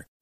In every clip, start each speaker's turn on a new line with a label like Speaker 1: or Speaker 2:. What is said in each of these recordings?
Speaker 1: Center.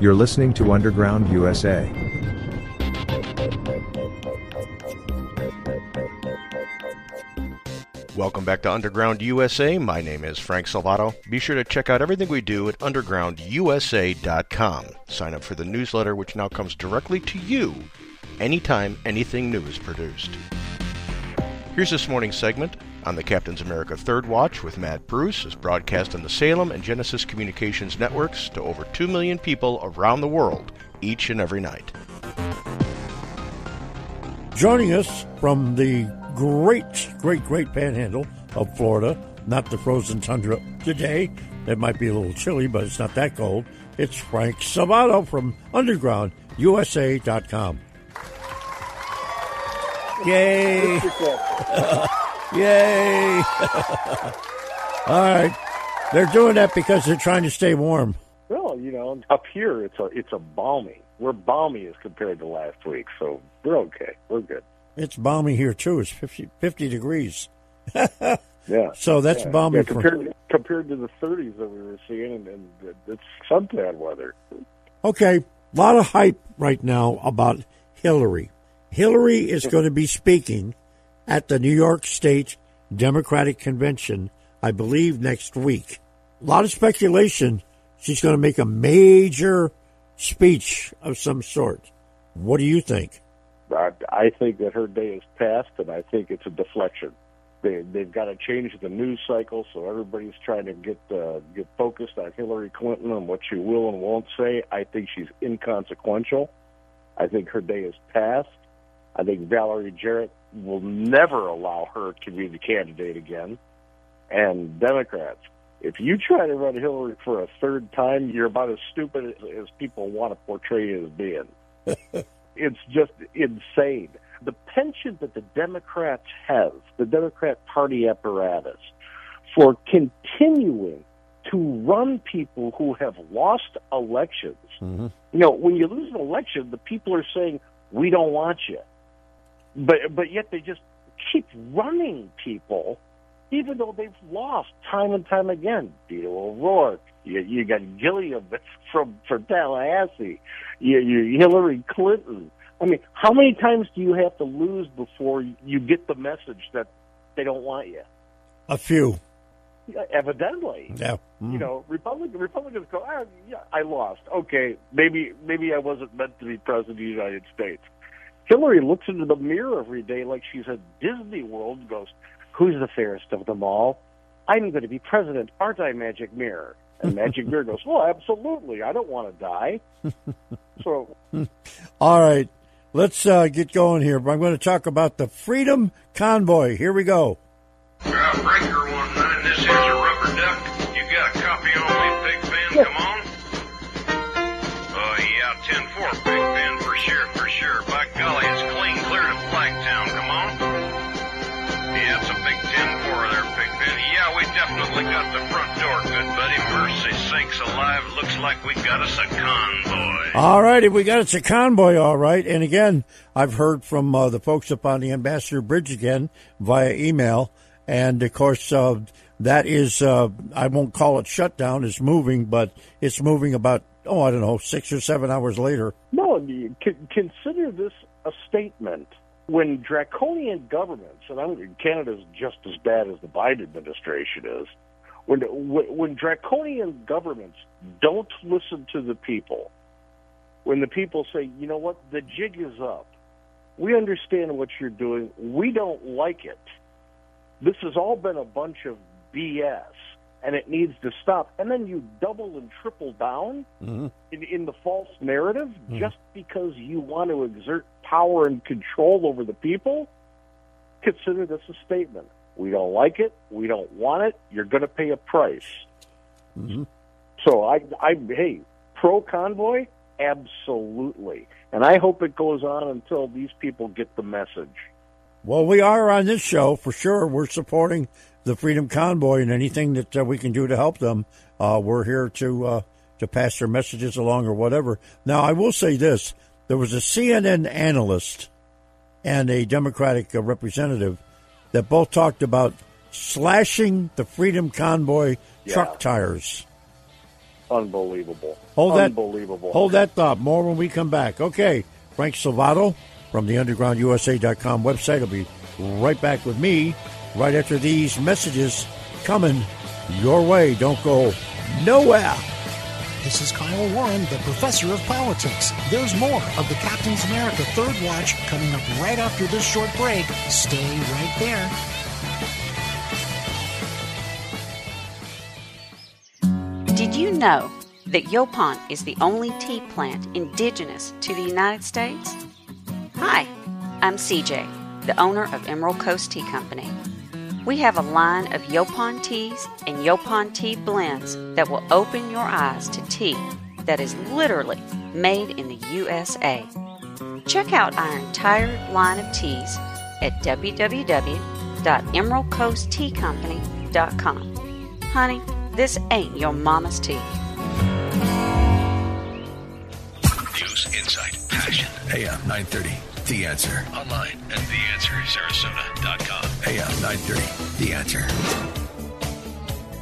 Speaker 2: You're listening to Underground USA.
Speaker 3: Welcome back to Underground USA. My name is Frank Salvato. Be sure to check out everything we do at undergroundusa.com. Sign up for the newsletter, which now comes directly to you anytime anything new is produced. Here's this morning's segment on the Captain's America Third Watch with Matt Bruce is broadcast on the Salem and Genesis Communications networks to over 2 million people around the world each and every night.
Speaker 4: Joining us from the great, great, great panhandle of Florida, not the frozen tundra today. It might be a little chilly, but it's not that cold. It's Frank Salvato from UndergroundUSA.com. Yay! Yay! All right. They're doing that because they're trying to stay warm.
Speaker 5: Well, you know, up here it's a it's a balmy. We're balmy as compared to last week, so we're okay. We're good.
Speaker 4: It's balmy here too. It's 50, 50 degrees.
Speaker 5: Yeah.
Speaker 4: So that's
Speaker 5: yeah.
Speaker 4: balmy
Speaker 5: yeah,
Speaker 4: for-
Speaker 5: compared compared to the 30s that we were seeing, and, and it's suntan weather.
Speaker 4: Okay, a lot of hype right now about Hillary. Hillary is going to be speaking at the New York State Democratic Convention, I believe, next week. A lot of speculation she's going to make a major speech of some sort. What do you think?
Speaker 5: I, I think that her day is past, and I think it's a deflection. They, they've got to change the news cycle, so everybody's trying to get uh, get focused on Hillary Clinton and what she will and won't say. I think she's inconsequential. I think her day is past. I think Valerie Jarrett will never allow her to be the candidate again. And Democrats, if you try to run Hillary for a third time, you're about as stupid as, people want to portray you as being. it's just insane. The penchant that the Democrats have, the Democrat Party apparatus, for continuing to run people who have lost elections. Mm-hmm. You know, when you lose an election, the people are saying, "We don't want you," but but yet they just keep running people, even though they've lost time and time again. Beto O'Rourke, you, you got Gillum from from Tallahassee, you, you Hillary Clinton. I mean, how many times do you have to lose before you get the message that they don't want you?
Speaker 4: A few.
Speaker 5: Yeah, Evidently,
Speaker 4: Yeah.
Speaker 5: you know, Republican Republicans go, ah, yeah, I lost. Okay, maybe maybe I wasn't meant to be president of the United States. Hillary looks into the mirror every day like she's a Disney World and goes, "Who's the fairest of them all? I'm going to be president, aren't I, Magic Mirror?" And Magic Mirror goes, "Well, absolutely. I don't want to die." so
Speaker 4: All right, let's uh, get going here. I'm going to talk about the Freedom Convoy. Here we go.
Speaker 6: Breaker one nine, this is a rubber duck. You got a copy on me, Big Ben? Come on. Oh yeah, ten four, Big Ben, for sure, for sure. Like we got us a convoy.
Speaker 4: All righty, we got it's a convoy, all right. And again, I've heard from uh, the folks up on the Ambassador Bridge again via email, and of course uh, that is uh, I won't call it shutdown. It's moving, but it's moving about oh I don't know six or seven hours later.
Speaker 5: No, you c- consider this a statement. When draconian governments, and I'm, Canada's just as bad as the Biden administration is, When, when draconian governments don't listen to the people, when the people say, you know what, the jig is up, we understand what you're doing, we don't like it. This has all been a bunch of BS, and it needs to stop. And then you double and triple down
Speaker 4: Mm-hmm.
Speaker 5: in, in the false narrative just because you want to exert power and control over the people. Consider this a statement. We don't like it. We don't want it. You're going to pay a price. So I, I, hey, pro convoy, absolutely, and I hope it goes on until these people get the message.
Speaker 4: Well, we are on this show for sure. We're supporting the Freedom Convoy and anything that uh, we can do to help them. Uh, we're here to uh, to pass their messages along or whatever. Now, I will say this: there was a CNN analyst and a Democratic uh, representative that both talked about slashing the Freedom Convoy truck tires.
Speaker 5: Unbelievable.
Speaker 4: Hold that.
Speaker 5: Unbelievable.
Speaker 4: Hold that thought. More when we come back. Okay. Frank Salvato from the undergroundusa.com website will be right back with me right after these messages coming your way. Don't go nowhere.
Speaker 7: This is Kyle Warren, the professor of politics. There's more of the Captain's America Third Watch coming up right after this short break. Stay right there.
Speaker 8: Did you know that Yaupon is the only tea plant indigenous to the United States? Hi, I'm CJ, the owner of Emerald Coast Tea Company. We have a line of Yaupon teas and Yaupon tea blends that will open your eyes to tea that is literally made in the USA. Check out our entire line of teas at www.emeraldcoastteacompany.com. Honey, this ain't your mama's tea.
Speaker 9: News, insight, passion. AM 930. The answer. Online at theanswersarasota.com. AM 930. The answer.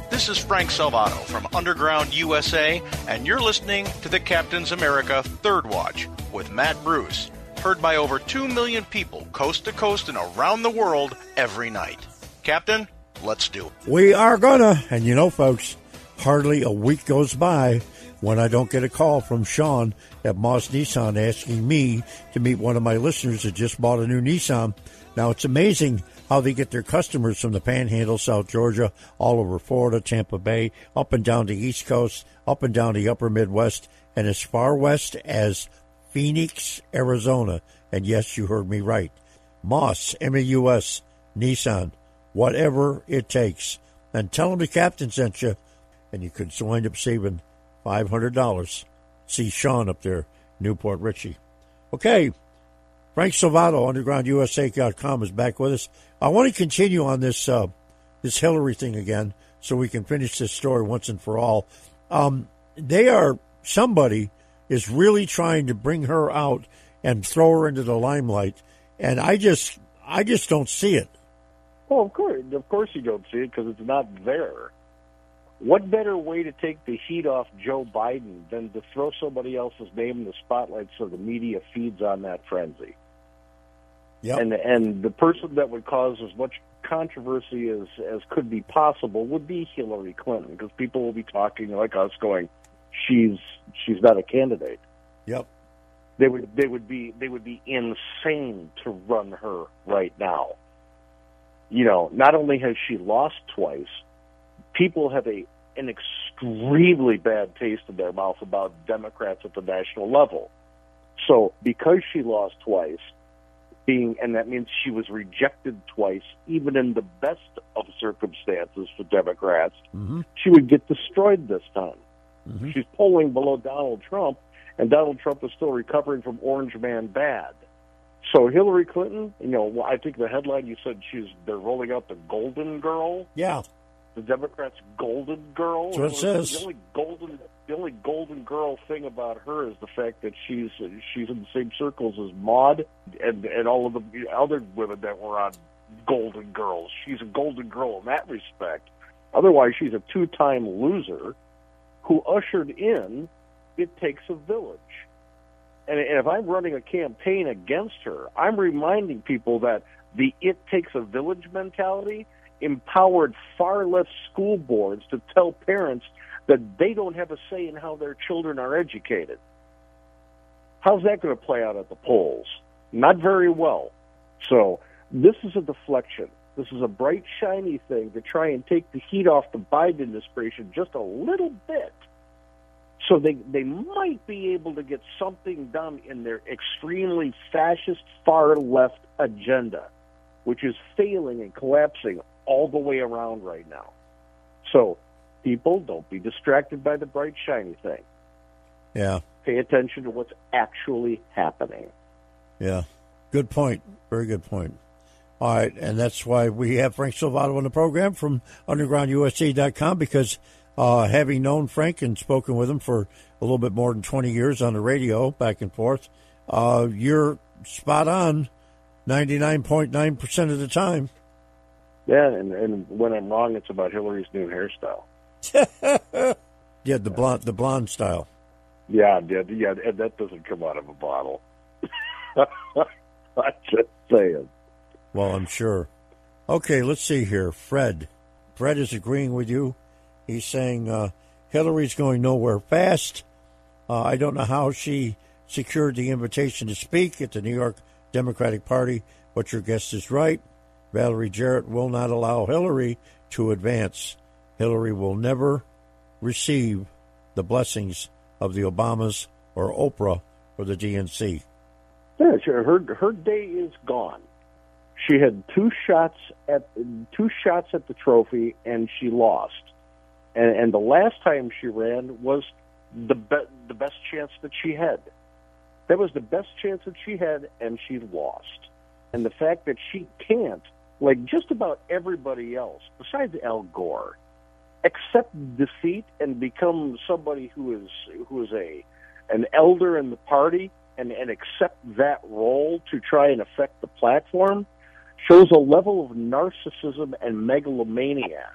Speaker 3: This is Frank Salvato from Underground USA, and you're listening to the Captain's America Third Watch with Matt Bruce. Heard by over 2 million people coast to coast and around the world every night. Captain, let's do it.
Speaker 4: We are gonna, and you know, folks, hardly a week goes by when I don't get a call from Sean at Moss Nissan asking me to meet one of my listeners that just bought a new Nissan. Now, it's amazing how they get their customers from the Panhandle, South Georgia, all over Florida, Tampa Bay, up and down the East Coast, up and down the upper Midwest, and as far west as Phoenix, Arizona. And yes, you heard me right. Moss, M U S, Nissan, whatever it takes. And tell them the captain sent you, and you could wind up saving $500. See Sean up there, New Port Richey. Okay, Frank Salvato, UndergroundUSA.com, is back with us. I want to continue on this uh, this Hillary thing again, so we can finish this story once and for all. Um, they are somebody is really trying to bring her out and throw her into the limelight, and I just I just don't see it.
Speaker 5: Well, of course, of course you don't see it because it's not there. What better way to take the heat off Joe Biden than to throw somebody else's name in the spotlight so the media feeds on that frenzy?
Speaker 4: Yep.
Speaker 5: And and the person that would cause as much controversy as as could be possible would be Hillary Clinton because people will be talking like us, going, "She's she's not a candidate."
Speaker 4: Yep.
Speaker 5: They would they would be they would be insane to run her right now. You know, not only has she lost twice, people have a an extremely bad taste in their mouth about Democrats at the national level. So because she lost twice, being and that means she was rejected twice, even in the best of circumstances for Democrats, mm-hmm. she would get destroyed this time. Mm-hmm. She's polling below Donald Trump, and Donald Trump is still recovering from Orange Man bad. So Hillary Clinton, you know, I think the headline you said she's they're rolling out the Golden Girl,
Speaker 4: Yeah.
Speaker 5: The Democrats' Golden Girl.
Speaker 4: That's what it says.
Speaker 5: The only golden, the only Golden Girl thing about her is the fact that she's she's in the same circles as Maude and and all of the other women that were on Golden Girls. She's a Golden Girl in that respect. Otherwise, she's a two-time loser who ushered in "It Takes a Village." And, and if I'm running a campaign against her, I'm reminding people that the "it takes a village" mentality empowered far left school boards to tell parents that they don't have a say in how their children are educated. How's that going to play out at the polls? Not very well. So this is a deflection. This is a bright, shiny thing to try and take the heat off the Biden administration just a little bit. So they, they might be able to get something done in their extremely fascist far left agenda, which is failing and collapsing all the way around right now. So people don't be distracted by the bright, shiny thing.
Speaker 4: Yeah.
Speaker 5: Pay attention to what's actually happening.
Speaker 4: Yeah. Good point. Very good point. All right, and that's why we have Frank Salvato on the program from UndergroundUSA.com because uh, having known Frank and spoken with him for a little bit more than 20 years on the radio, back and forth, uh, you're spot on 99.9% of the time.
Speaker 5: Yeah, and, and when I'm wrong, it's about Hillary's new hairstyle.
Speaker 4: yeah, the blonde, the blonde style.
Speaker 5: Yeah, yeah, yeah, that doesn't come out of a bottle. I'm just saying.
Speaker 4: Well, I'm sure. Okay, let's see here. Fred. Fred is agreeing with you. He's saying uh, Hillary's going nowhere fast. Uh, I don't know how she secured the invitation to speak at the New York Democratic Party, but your guest is right. Valerie Jarrett will not allow Hillary to advance. Hillary will never receive the blessings of the Obamas or Oprah or the DNC.
Speaker 5: Yeah. Her her day is gone. She had two shots at two shots at the trophy, and she lost. And, and the last time she ran was the be- the best chance that she had. That was the best chance that she had, and she lost. And the fact that she can't, like just about everybody else, besides Al Gore, accept defeat and become somebody who is who is a an elder in the party and, and accept that role to try and affect the platform shows a level of narcissism and megalomania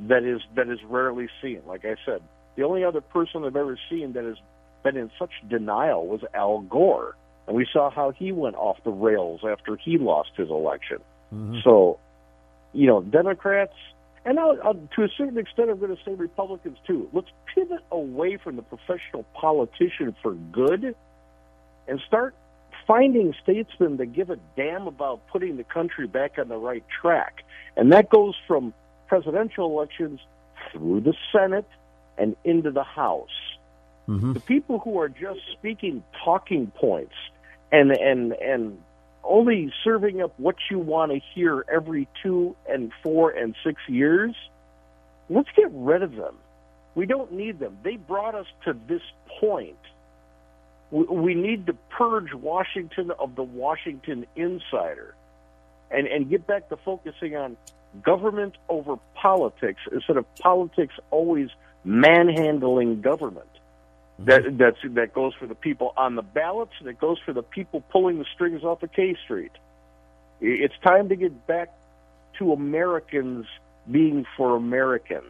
Speaker 5: that is that is rarely seen. Like I said, the only other person I've ever seen that has been in such denial was Al Gore, and we saw how he went off the rails after he lost his election.
Speaker 4: Mm-hmm.
Speaker 5: So, you know, Democrats, and I'll, I'll, to a certain extent, I'm going to say Republicans too. Let's pivot away from the professional politician for good, and start finding statesmen that give a damn about putting the country back on the right track. And that goes from presidential elections through the Senate and into the House.
Speaker 4: Mm-hmm.
Speaker 5: The people who are just speaking talking points and and and only serving up what you want to hear every two and four and six years, let's get rid of them. We don't need them. They brought us to this point. We need to purge Washington of the Washington insider and, and get back to focusing on government over politics instead of politics always manhandling government. That that's that goes for the people on the ballots, and it goes for the people pulling the strings off of K Street. It's time to get back to Americans being for American,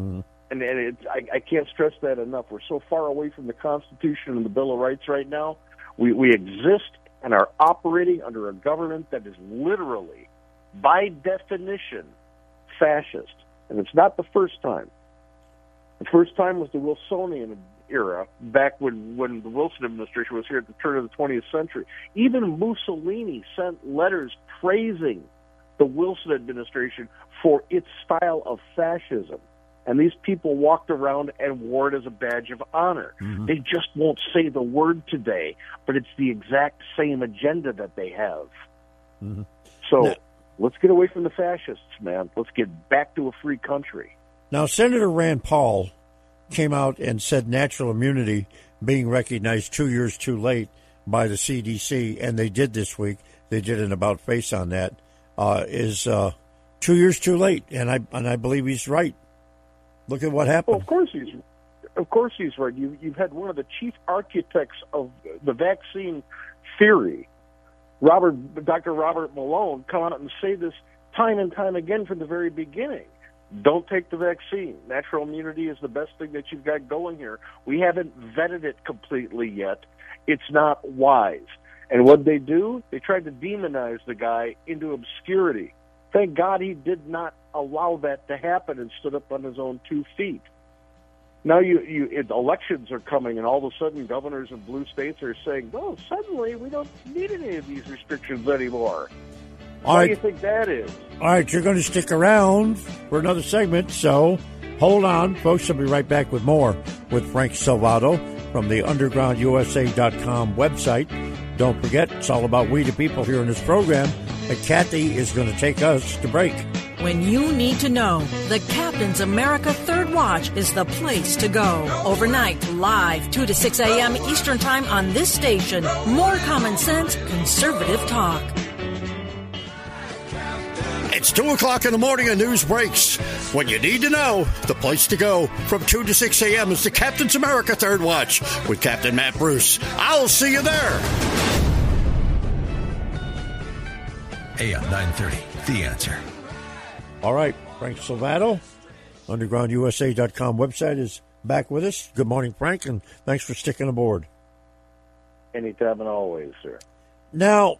Speaker 4: mm-hmm.
Speaker 5: and and it, I, I can't stress that enough. We're so far away from the Constitution and the Bill of Rights right now. We we exist and are operating under a government that is literally, by definition, fascist, and it's not the first time. The first time was the Wilsonian era, back when, when the Wilson administration was here at the turn of the 20th century. Even Mussolini sent letters praising the Wilson administration for its style of fascism. And these people walked around and wore it as a badge of honor.
Speaker 4: Mm-hmm.
Speaker 5: They just won't say the word today, but it's the exact same agenda that they have.
Speaker 4: Mm-hmm.
Speaker 5: So
Speaker 4: now,
Speaker 5: let's get away from the fascists, man. Let's get back to a free country.
Speaker 4: Now, Senator Rand Paul came out and said natural immunity being recognized two years too late by the CDC, and they did this week. They did an about face on that. Uh, is uh, two years too late, and I and I believe he's right. Look at what happened.
Speaker 5: Well, of course he's, of course he's right. You you've had one of the chief architects of the vaccine theory, Robert Dr. Robert Malone, come out and say this time and time again from the very beginning don't take the vaccine. Natural immunity is the best thing that you've got going here. We haven't vetted it completely yet. It's not wise. And what they do, they tried to demonize the guy into obscurity. Thank God he did not allow that to happen and stood up on his own two feet. Now you, you it, elections are coming, and all of a sudden, governors in blue states are saying, "Well, suddenly we don't need any of these restrictions anymore."
Speaker 4: All
Speaker 5: Why
Speaker 4: right.
Speaker 5: do you think that is?
Speaker 4: All right, you're going to stick around for another segment, so hold on, folks. I'll be right back with more with Frank Salvato from the UndergroundUSA.com website. Don't forget, it's all about we the people here in this program. And Kathy is going to take us to break.
Speaker 10: When you need to know, the Captain's America Third Watch is the place to go. Overnight, live, 2 to 6 a.m. Eastern Time on this station. More common sense, conservative talk.
Speaker 4: It's 2 o'clock in the morning and news breaks. When you need to know, the place to go from 2 to 6 a.m. is the Captain's America Third Watch with Captain Matt Bruce. I'll see you there.
Speaker 9: AM 930, The Answer.
Speaker 4: All right, Frank Salvato, UndergroundUSA.com website is back with us. Good morning, Frank, and thanks for sticking aboard.
Speaker 5: Anytime and always, sir.
Speaker 4: Now,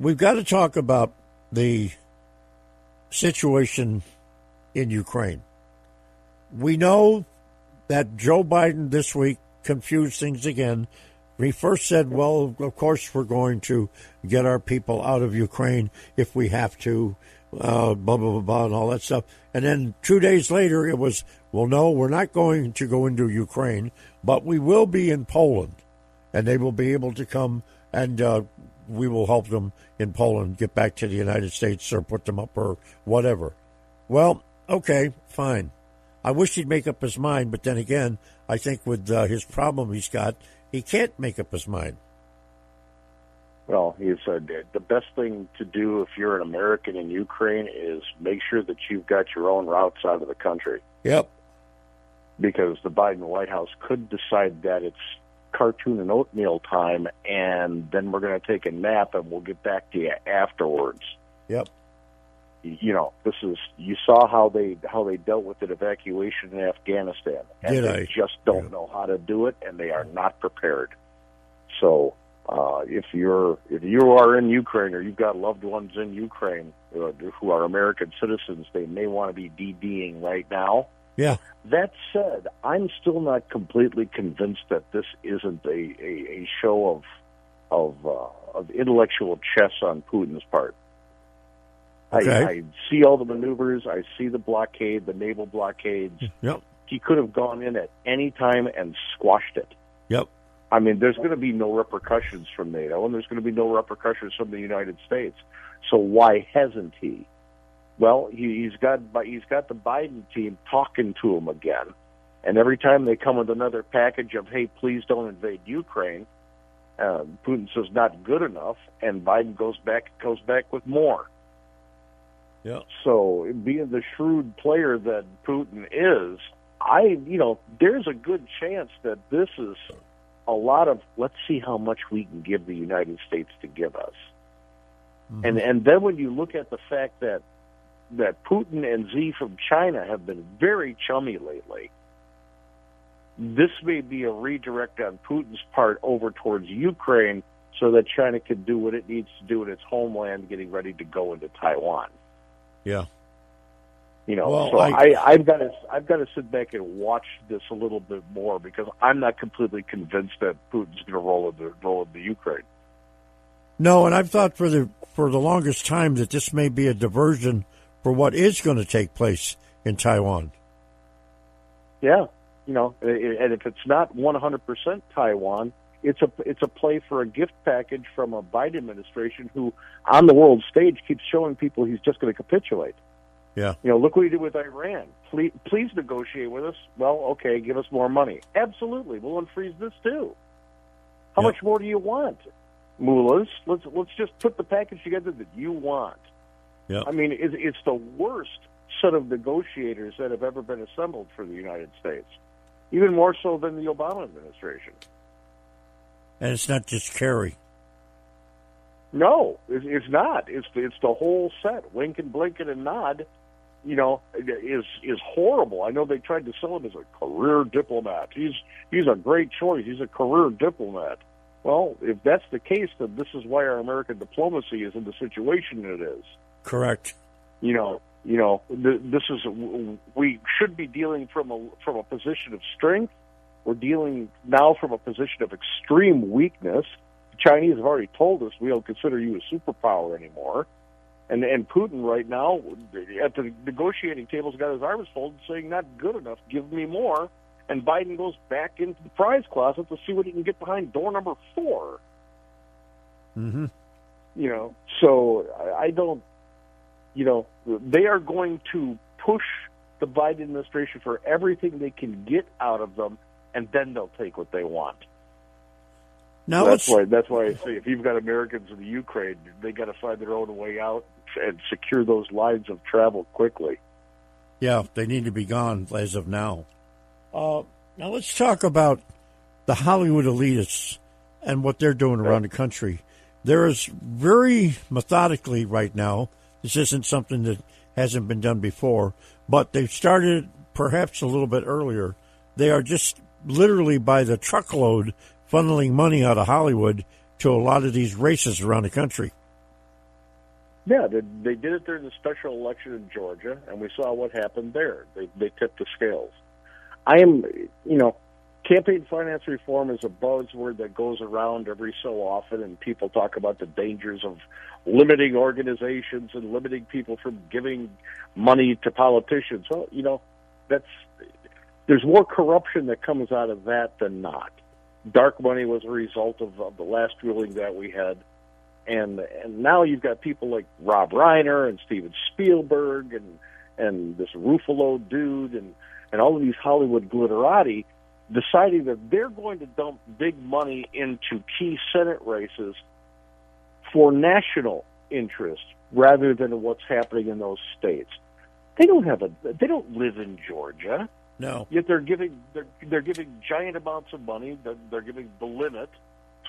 Speaker 4: we've got to talk about the situation in Ukraine. We know that Joe Biden this week confused things again. He first said, well, of course, we're going to get our people out of Ukraine if we have to, uh, blah, blah, blah, blah, and all that stuff. And then two days later, it was, well, no, we're not going to go into Ukraine, but we will be in Poland. And they will be able to come and uh, we will help them in Poland get back to the United States or put them up or whatever. Well, okay, fine. I wish he'd make up his mind, but then again, I think with uh, his problem he's got, he can't make up his mind.
Speaker 5: Well, he said the best thing to do if you're an American in Ukraine is make sure that you've got your own routes out of the country.
Speaker 4: Yep.
Speaker 5: Because the Biden White House could decide that it's cartoon and oatmeal time, and then we're going to take a nap and we'll get back to you afterwards.
Speaker 4: Yep.
Speaker 5: You know, this is you saw how they how they dealt with the evacuation in Afghanistan, and
Speaker 4: Did
Speaker 5: they
Speaker 4: I?
Speaker 5: just don't know how to do it, and they are not prepared. So, uh, if you're if you are in Ukraine or you've got loved ones in Ukraine uh, who are American citizens, they may want to be DDing right now.
Speaker 4: Yeah.
Speaker 5: That said, I'm still not completely convinced that this isn't a, a, a show of of, uh, of intellectual chess on Putin's part.
Speaker 4: Okay.
Speaker 5: I, I see all the maneuvers. I see the blockade, the naval blockades.
Speaker 4: Yep.
Speaker 5: He could have gone in at any time and squashed it.
Speaker 4: Yep.
Speaker 5: I mean, there's going to be no repercussions from NATO, and there's going to be no repercussions from the United States. So why hasn't he? Well, he, he's got he's got the Biden team talking to him again, and every time they come with another package of "Hey, please don't invade Ukraine," uh, Putin says not good enough, and Biden goes back goes back with more.
Speaker 4: Yeah.
Speaker 5: So, being the shrewd player that Putin is, I, you know, there's a good chance that this is a lot of let's see how much we can give the United States to give us. And and then when you look at the fact that that Putin and Xi from China have been very chummy lately, this may be a redirect on Putin's part over towards Ukraine so that China can do what it needs to do in its homeland, getting ready to go into Taiwan.
Speaker 4: Yeah.
Speaker 5: You know,
Speaker 4: Well,
Speaker 5: so
Speaker 4: I-
Speaker 5: I, I've got to I've got to sit back and watch this a little bit more because I'm not completely convinced that Putin's going to roll into roll into Ukraine.
Speaker 4: No, and I've thought for the for the longest time that this may be a diversion for what is going to take place in Taiwan.
Speaker 5: Yeah, you know, and if it's not 100% Taiwan, it's a it's a play for a gift package from a Biden administration who, on the world stage, keeps showing people he's just going to capitulate.
Speaker 4: Yeah.
Speaker 5: You know, look what he did with Iran. Please, please negotiate with us. Well, okay, give us more money. Absolutely, we'll unfreeze this too. How much more do you want, mullahs? Let's let's just put the package together that you want.
Speaker 4: Yeah.
Speaker 5: I mean, it's, it's the worst set of negotiators that have ever been assembled for the United States, even more so than the Obama administration.
Speaker 4: And it's not just Kerry.
Speaker 5: No, it's, it's not. It's it's the whole set. Wink and blink and nod. You know, is is horrible. I know they tried to sell him as a career diplomat. He's he's a great choice. He's a career diplomat. Well, if that's the case, then this is why our American diplomacy is in the situation it is.
Speaker 4: Correct.
Speaker 5: You know, You know, th- this is we should be dealing from a from a position of strength. We're dealing now from a position of extreme weakness. The Chinese have already told us we don't consider you a superpower anymore. And and Putin right now at the negotiating table's got his arms folded, saying not good enough, give me more. And Biden goes back into the prize closet to see what he can get behind door number 4
Speaker 4: Mm-hmm.
Speaker 5: You know, so I don't. You know, they are going to push the Biden administration for everything they can get out of them, and then they'll take what they want.
Speaker 4: Now
Speaker 5: that's why that's why I say if you've got Americans in the Ukraine, they got to find their own way out and secure those lines of travel quickly.
Speaker 4: Yeah, they need to be gone as of now. Uh, now let's talk about the Hollywood elitists and what they're doing around the country. There is very methodically right now. This isn't something that hasn't been done before, but they've started perhaps a little bit earlier. They are just literally by the truckload funneling money out of Hollywood to a lot of these races around the country.
Speaker 5: Yeah, they, they did it during the special election in Georgia, and we saw what happened there. They they tipped the scales. I am, you know, campaign finance reform is a buzzword that goes around every so often, and people talk about the dangers of limiting organizations and limiting people from giving money to politicians. Well, you know, that's there's more corruption that comes out of that than not. Dark money was a result of, of the last ruling that we had and and now you've got people like Rob Reiner and Steven Spielberg and and this Ruffalo dude and and all of these Hollywood glitterati deciding that they're going to dump big money into key Senate races for national interest rather than what's happening in those states. They don't have a they don't live in Georgia.
Speaker 4: No.
Speaker 5: Yet they're giving they're they're giving giant amounts of money. They're, they're giving the limit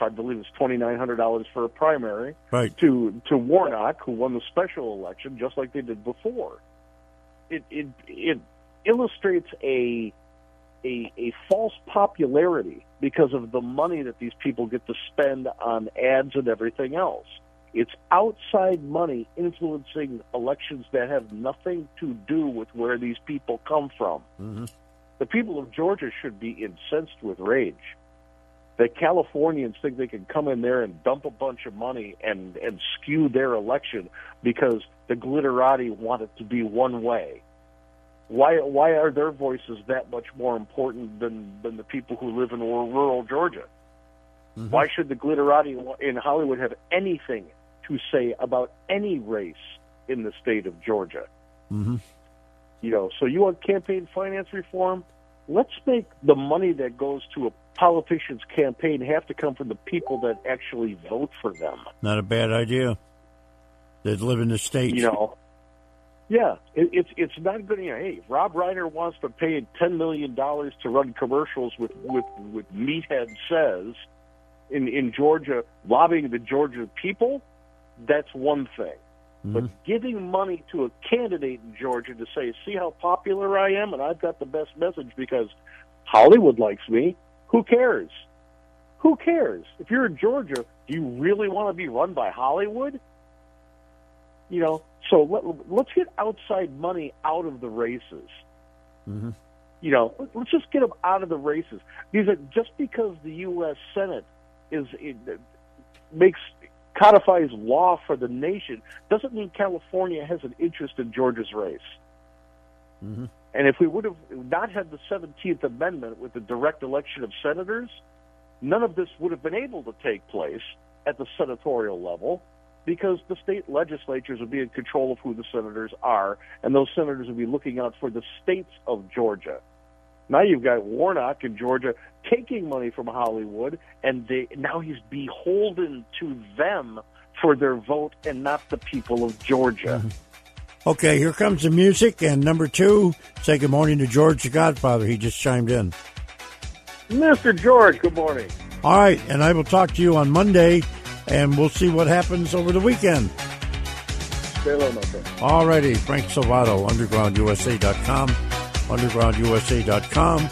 Speaker 5: I believe it's twenty nine hundred dollars for a primary
Speaker 4: right.
Speaker 5: to to Warnock, who won the special election, just like they did before. It it it illustrates a a a false popularity because of the money that these people get to spend on ads and everything else. It's outside money influencing elections that have nothing to do with where these people come from.
Speaker 4: Mm-hmm.
Speaker 5: The people of Georgia should be incensed with rage that Californians think they can come in there and dump a bunch of money and and skew their election because the glitterati want it to be one way. Why why are their voices that much more important than than the people who live in rural Georgia?
Speaker 4: Mm-hmm.
Speaker 5: Why should the glitterati in Hollywood have anything to say about any race in the state of Georgia?
Speaker 4: Mm-hmm.
Speaker 5: You know, so you want campaign finance reform? Let's make the money that goes to a politician's campaign have to come from the people that actually vote for them.
Speaker 4: Not a bad idea. That live in the state.
Speaker 5: You know, yeah, it, it's it's not good. You know, hey, Rob Reiner wants to pay ten million dollars to run commercials with with with Meathead says in in Georgia, lobbying the Georgia people. That's one thing.
Speaker 4: Mm-hmm.
Speaker 5: But giving money to a candidate in Georgia to say, "See how popular I am, and I've got the best message because Hollywood likes me," Who cares? Who cares? If you're in Georgia, do you really want to be run by Hollywood? You know, so let, let's get outside money out of the races.
Speaker 4: Mm-hmm.
Speaker 5: You know, let's just get them out of the races. Because just because the U.S. Senate is it, makes codifies law for the nation doesn't mean California has an interest in Georgia's race.
Speaker 4: Mm-hmm.
Speaker 5: And if we would have not had the 17th Amendment with the direct election of senators, none of this would have been able to take place at the senatorial level because the state legislatures would be in control of who the senators are, and those senators would be looking out for the states of Georgia. Now you've got Warnock in Georgia taking money from Hollywood, and they, now he's beholden to them for their vote and not the people of Georgia.
Speaker 4: Mm-hmm. Okay, here comes the music, and number two, say good morning to George the Godfather. He just chimed in.
Speaker 5: Mr. George, good morning.
Speaker 4: All right, and I will talk to you on Monday, and we'll see what happens over the weekend.
Speaker 5: Stay.
Speaker 4: All righty, Frank Salvato, undergroundusa.com, undergroundusa.com.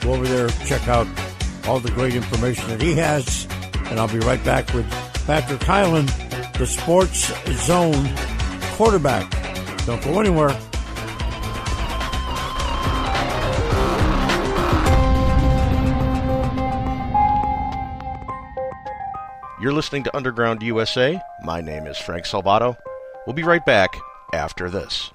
Speaker 4: Go over there, check out all the great information that he has, and I'll be right back with Patrick Hyland, the Sports Zone quarterback. Don't go anywhere.
Speaker 3: You're listening to Underground USA. My name is Frank Salvato. We'll be right back after this.